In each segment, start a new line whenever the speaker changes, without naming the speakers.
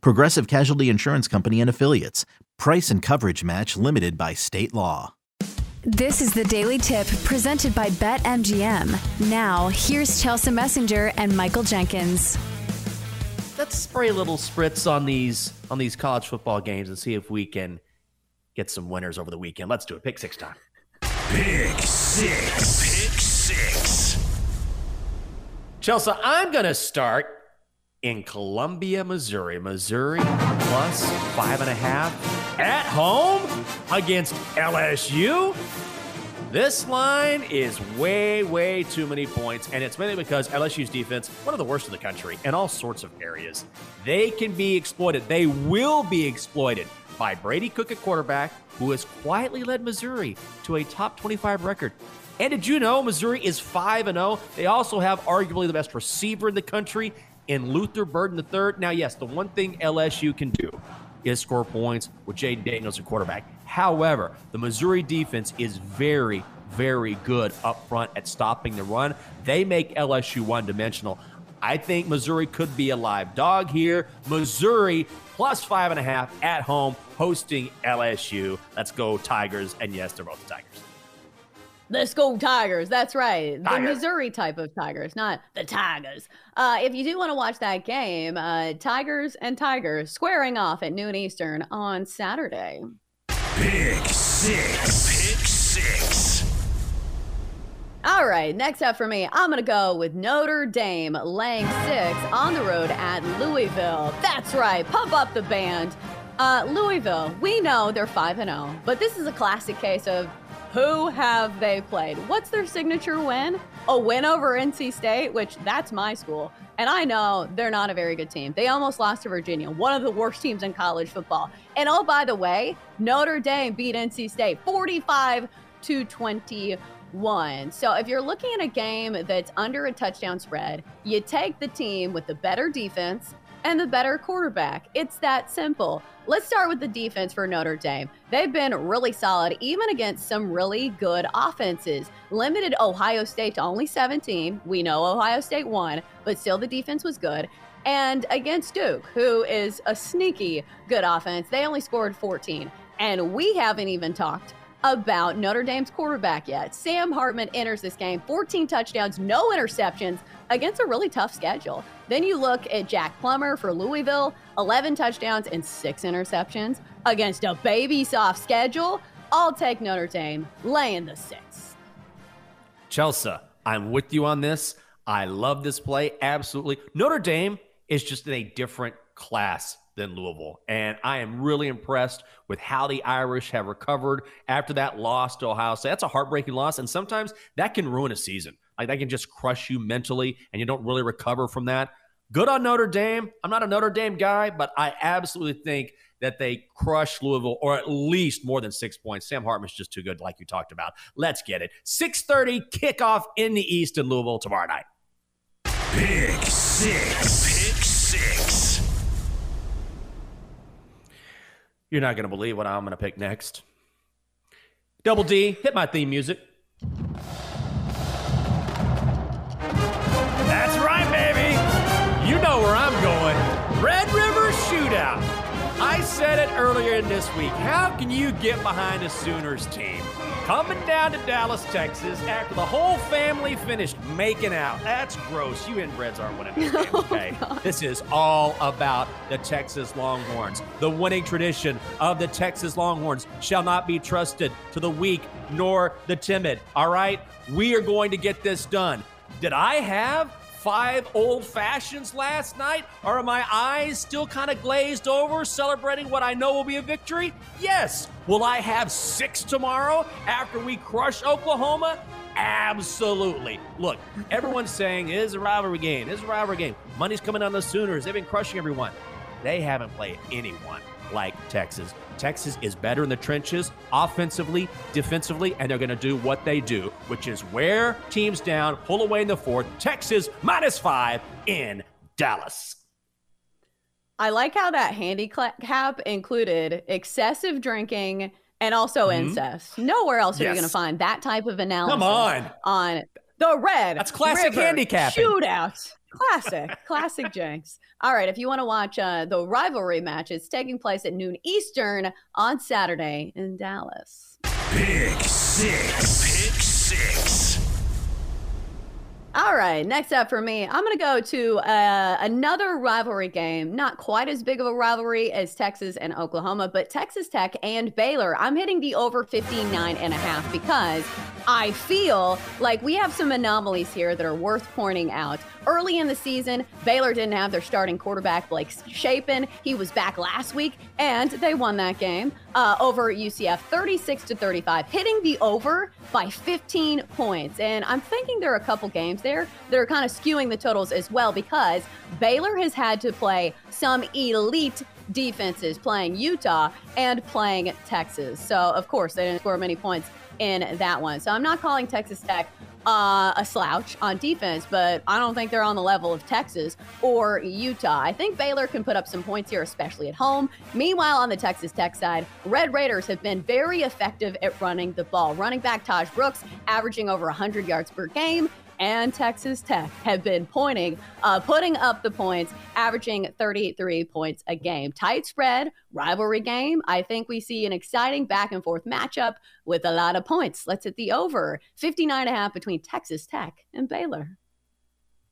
Progressive Casualty Insurance Company and Affiliates. Price and coverage match limited by state law.
This is the Daily Tip presented by BetMGM. Now, here's Chelsea Messenger and Michael Jenkins.
Let's spray a little spritz on these on these college football games and see if we can get some winners over the weekend. Let's do it. Pick six time.
Pick six. Pick six.
Chelsea, I'm going to start in Columbia, Missouri. Missouri plus five and a half at home against LSU. This line is way, way too many points, and it's mainly because LSU's defense, one of the worst in the country in all sorts of areas. They can be exploited. They will be exploited by Brady Cook at quarterback, who has quietly led Missouri to a top 25 record. And did you know Missouri is 5 0? They also have arguably the best receiver in the country in Luther Burden III. Now, yes, the one thing LSU can do is score points with Jayden Daniels at quarterback. However, the Missouri defense is very, very good up front at stopping the run. They make LSU one dimensional. I think Missouri could be a live dog here. Missouri plus five and a half at home hosting LSU. Let's go, Tigers. And yes, they're both Tigers.
Let's go Tigers. That's right. The Missouri type of Tigers, not the Tigers. Uh, if you do want to watch that game, uh, Tigers and Tigers squaring off at noon Eastern on Saturday.
Pick six. Pick six.
All right, next up for me, I'm going to go with Notre Dame laying six on the road at Louisville. That's right, pump up the band. Uh, Louisville, we know they're 5 and 0, but this is a classic case of who have they played? What's their signature win? A win over NC State, which that's my school. And I know they're not a very good team. They almost lost to Virginia, one of the worst teams in college football. And oh, by the way, Notre Dame beat NC State 45 to 21. So if you're looking at a game that's under a touchdown spread, you take the team with the better defense and the better quarterback. It's that simple. Let's start with the defense for Notre Dame. They've been really solid, even against some really good offenses. Limited Ohio State to only 17. We know Ohio State won, but still the defense was good. And against Duke, who is a sneaky good offense, they only scored 14. And we haven't even talked about Notre Dame's quarterback yet. Sam Hartman enters this game, 14 touchdowns, no interceptions against a really tough schedule. Then you look at Jack Plummer for Louisville, 11 touchdowns and six interceptions against a baby soft schedule. I'll take Notre Dame laying the six.
Chelsea, I'm with you on this. I love this play. Absolutely. Notre Dame is just in a different class than Louisville. And I am really impressed with how the Irish have recovered after that loss to Ohio State. That's a heartbreaking loss. And sometimes that can ruin a season. Like that can just crush you mentally and you don't really recover from that. Good on Notre Dame. I'm not a Notre Dame guy, but I absolutely think that they crush Louisville or at least more than six points. Sam Hartman's just too good, like you talked about. Let's get it. 6:30 kickoff in the East in Louisville tomorrow night.
Pick six. Pick six.
You're not going to believe what I'm going to pick next. Double D, hit my theme music. That's right, baby. You know where I'm going. Red River Shootout. I said it earlier in this week. How can you get behind a Sooners team? Coming down to Dallas, Texas, after the whole family finished making out. That's gross. You inbreds aren't winning this game, okay? this is all about the Texas Longhorns. The winning tradition of the Texas Longhorns shall not be trusted to the weak nor the timid, all right? We are going to get this done. Did I have five old fashions last night? Are my eyes still kind of glazed over, celebrating what I know will be a victory? Yes. Will I have six tomorrow after we crush Oklahoma? Absolutely. Look, everyone's saying it is a rivalry game. It is a rivalry game. Money's coming on the Sooners. They've been crushing everyone. They haven't played anyone like Texas. Texas is better in the trenches, offensively, defensively, and they're going to do what they do, which is wear teams down, pull away in the fourth. Texas minus five in Dallas.
I like how that handicap included excessive drinking and also mm-hmm. incest. Nowhere else are you going to find that type of analysis.
Come on.
On the red.
That's classic handicap.
Shootout. Classic. classic Jenks. All right. If you want to watch uh, the rivalry match, it's taking place at noon Eastern on Saturday in Dallas.
Pick six. Pick six.
All right, next up for me, I'm going to go to uh, another rivalry game. Not quite as big of a rivalry as Texas and Oklahoma, but Texas Tech and Baylor. I'm hitting the over 59 and a half because I feel like we have some anomalies here that are worth pointing out. Early in the season, Baylor didn't have their starting quarterback, Blake Shapen. He was back last week, and they won that game uh, over UCF 36 to 35, hitting the over by 15 points. And I'm thinking there are a couple games there that are kind of skewing the totals as well because Baylor has had to play some elite defenses playing Utah and playing Texas. So, of course, they didn't score many points in that one. So I'm not calling Texas Tech uh, a slouch on defense, but I don't think they're on the level of Texas or Utah. I think Baylor can put up some points here, especially at home. Meanwhile, on the Texas Tech side, Red Raiders have been very effective at running the ball. Running back Tahj Brooks averaging over 100 yards per game and Texas Tech have been pointing, uh, putting up the points, averaging 33 points a game. Tight spread, rivalry game. I think we see an exciting back and forth matchup with a lot of points. Let's hit the over 59 and a half between Texas Tech and Baylor.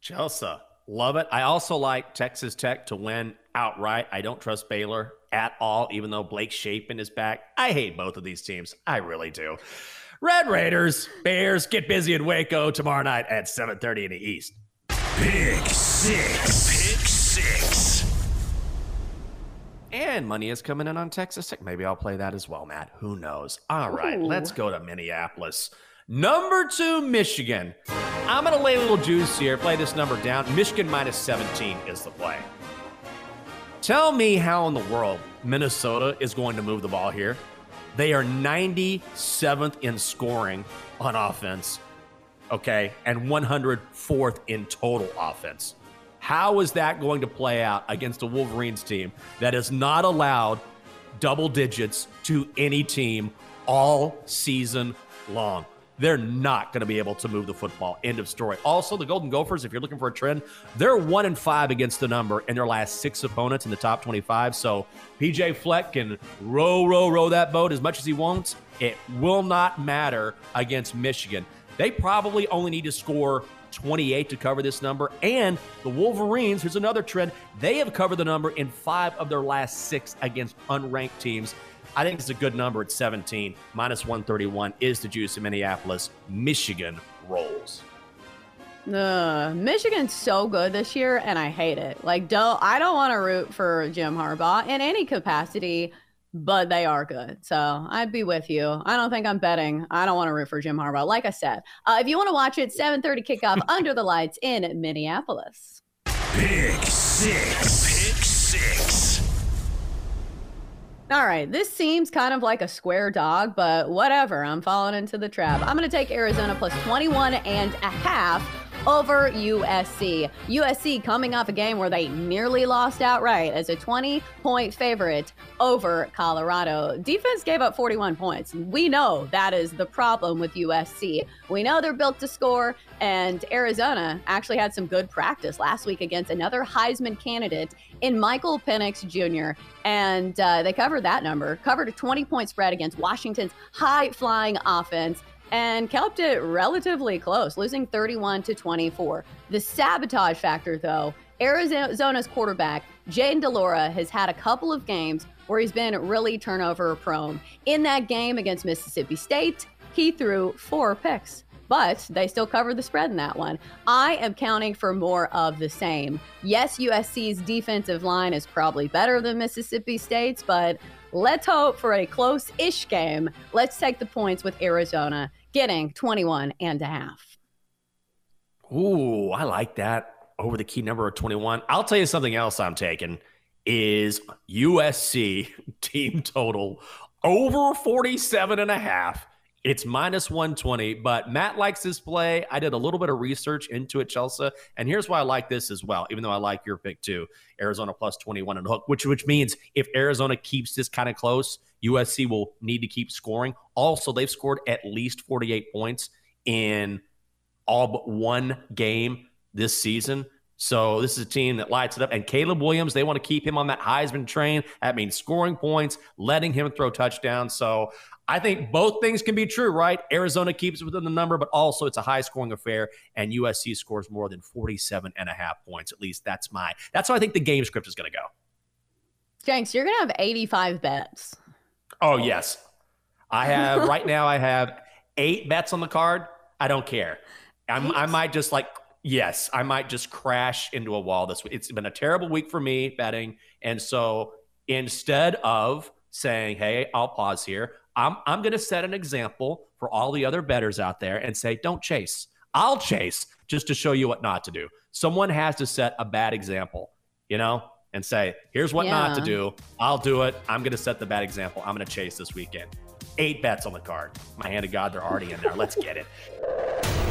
Chelsea, love it. I also like Texas Tech to win outright. I don't trust Baylor at all, even though Blake Shapen is back. I hate both of these teams. I really do. Red Raiders, Bears get busy in Waco tomorrow night at 7:30 in the East.
Pick six. Pick six.
And money is coming in on Texas Tech. Maybe I'll play that as well, Matt. Who knows? All right, Ooh. let's go to Minneapolis. Number two, Michigan. I'm going to lay a little juice here, play this number down. Michigan minus 17 is the play. Tell me how in the world Minnesota is going to move the ball here. They are 97th in scoring on offense, okay, and 104th in total offense. How is that going to play out against a Wolverines team that has not allowed double digits to any team all season long? They're not going to be able to move the football. End of story. Also, the Golden Gophers, if you're looking for a trend, they're one and five against the number in their last six opponents in the top 25. So PJ Fleck can row, row, row that boat as much as he wants. It will not matter against Michigan. They probably only need to score 28 to cover this number. And the Wolverines, here's another trend. They have covered the number in five of their last six against unranked teams. I think it's a good number at 17. Minus 131 is the juice in Minneapolis. Michigan rolls.
Uh, Michigan's so good this year, and I hate it. Like, don't I don't want to root for Jim Harbaugh in any capacity, but they are good. So I'd be with you. I don't think I'm betting. I don't want to root for Jim Harbaugh. Like I said, uh, if you want to watch it, 7:30 kickoff under the lights in Minneapolis.
Pick six. Pick six.
All right, this seems kind of like a square dog, but whatever. I'm falling into the trap. I'm going to take Arizona plus 21 and a half over USC. USC coming off a game where they nearly lost outright as a 20 point favorite over Colorado. Defense gave up 41 points. We know that is the problem with USC. We know they're built to score, and Arizona actually had some good practice last week against another Heisman candidate in Michael Penix Jr. And uh, they covered that number, covered a 20 point spread against Washington's high flying offense and kept it relatively close, losing 31 to 24. The sabotage factor, though, Arizona's quarterback, Jayden de Laura, has had a couple of games where he's been really turnover prone. In that game against Mississippi State, he threw four picks but they still covered the spread in that one. I am counting for more of the same. Yes, USC's defensive line is probably better than Mississippi State's, but let's hope for a close ish game. Let's take the points with Arizona getting 21 and a half.
Ooh, I like that over the key number of 21. I'll tell you something else I'm taking is USC team total over 47 and a half. It's minus 120, but Matt likes this play. I did a little bit of research into it, Chelsea. And here's why I like this as well, even though I like your pick too. Arizona plus 21 and hook, which which means if Arizona keeps this kind of close, USC will need to keep scoring. Also, they've scored at least 48 points in all but one game this season. So this is a team that lights it up. And Caleb Williams, they want to keep him on that Heisman train. That means scoring points, letting him throw touchdowns. So I think both things can be true, right? Arizona keeps within the number, but also it's a high scoring affair, and USC scores more than 47 and a half points. At least that's my that's how I think the game script is gonna go.
Jenks, you're gonna have 85 bets.
Oh, yes. I have right now I have eight bets on the card. I don't care. I'm, I might just like Yes, I might just crash into a wall this week. It's been a terrible week for me betting. And so instead of saying, hey, I'll pause here, I'm, I'm going to set an example for all the other bettors out there and say, don't chase. I'll chase just to show you what not to do. Someone has to set a bad example, you know, and say, here's what yeah. not to do. I'll do it. I'm going to set the bad example. I'm going to chase this weekend. Eight bets on the card. My hand of God, they're already in there. Let's get it.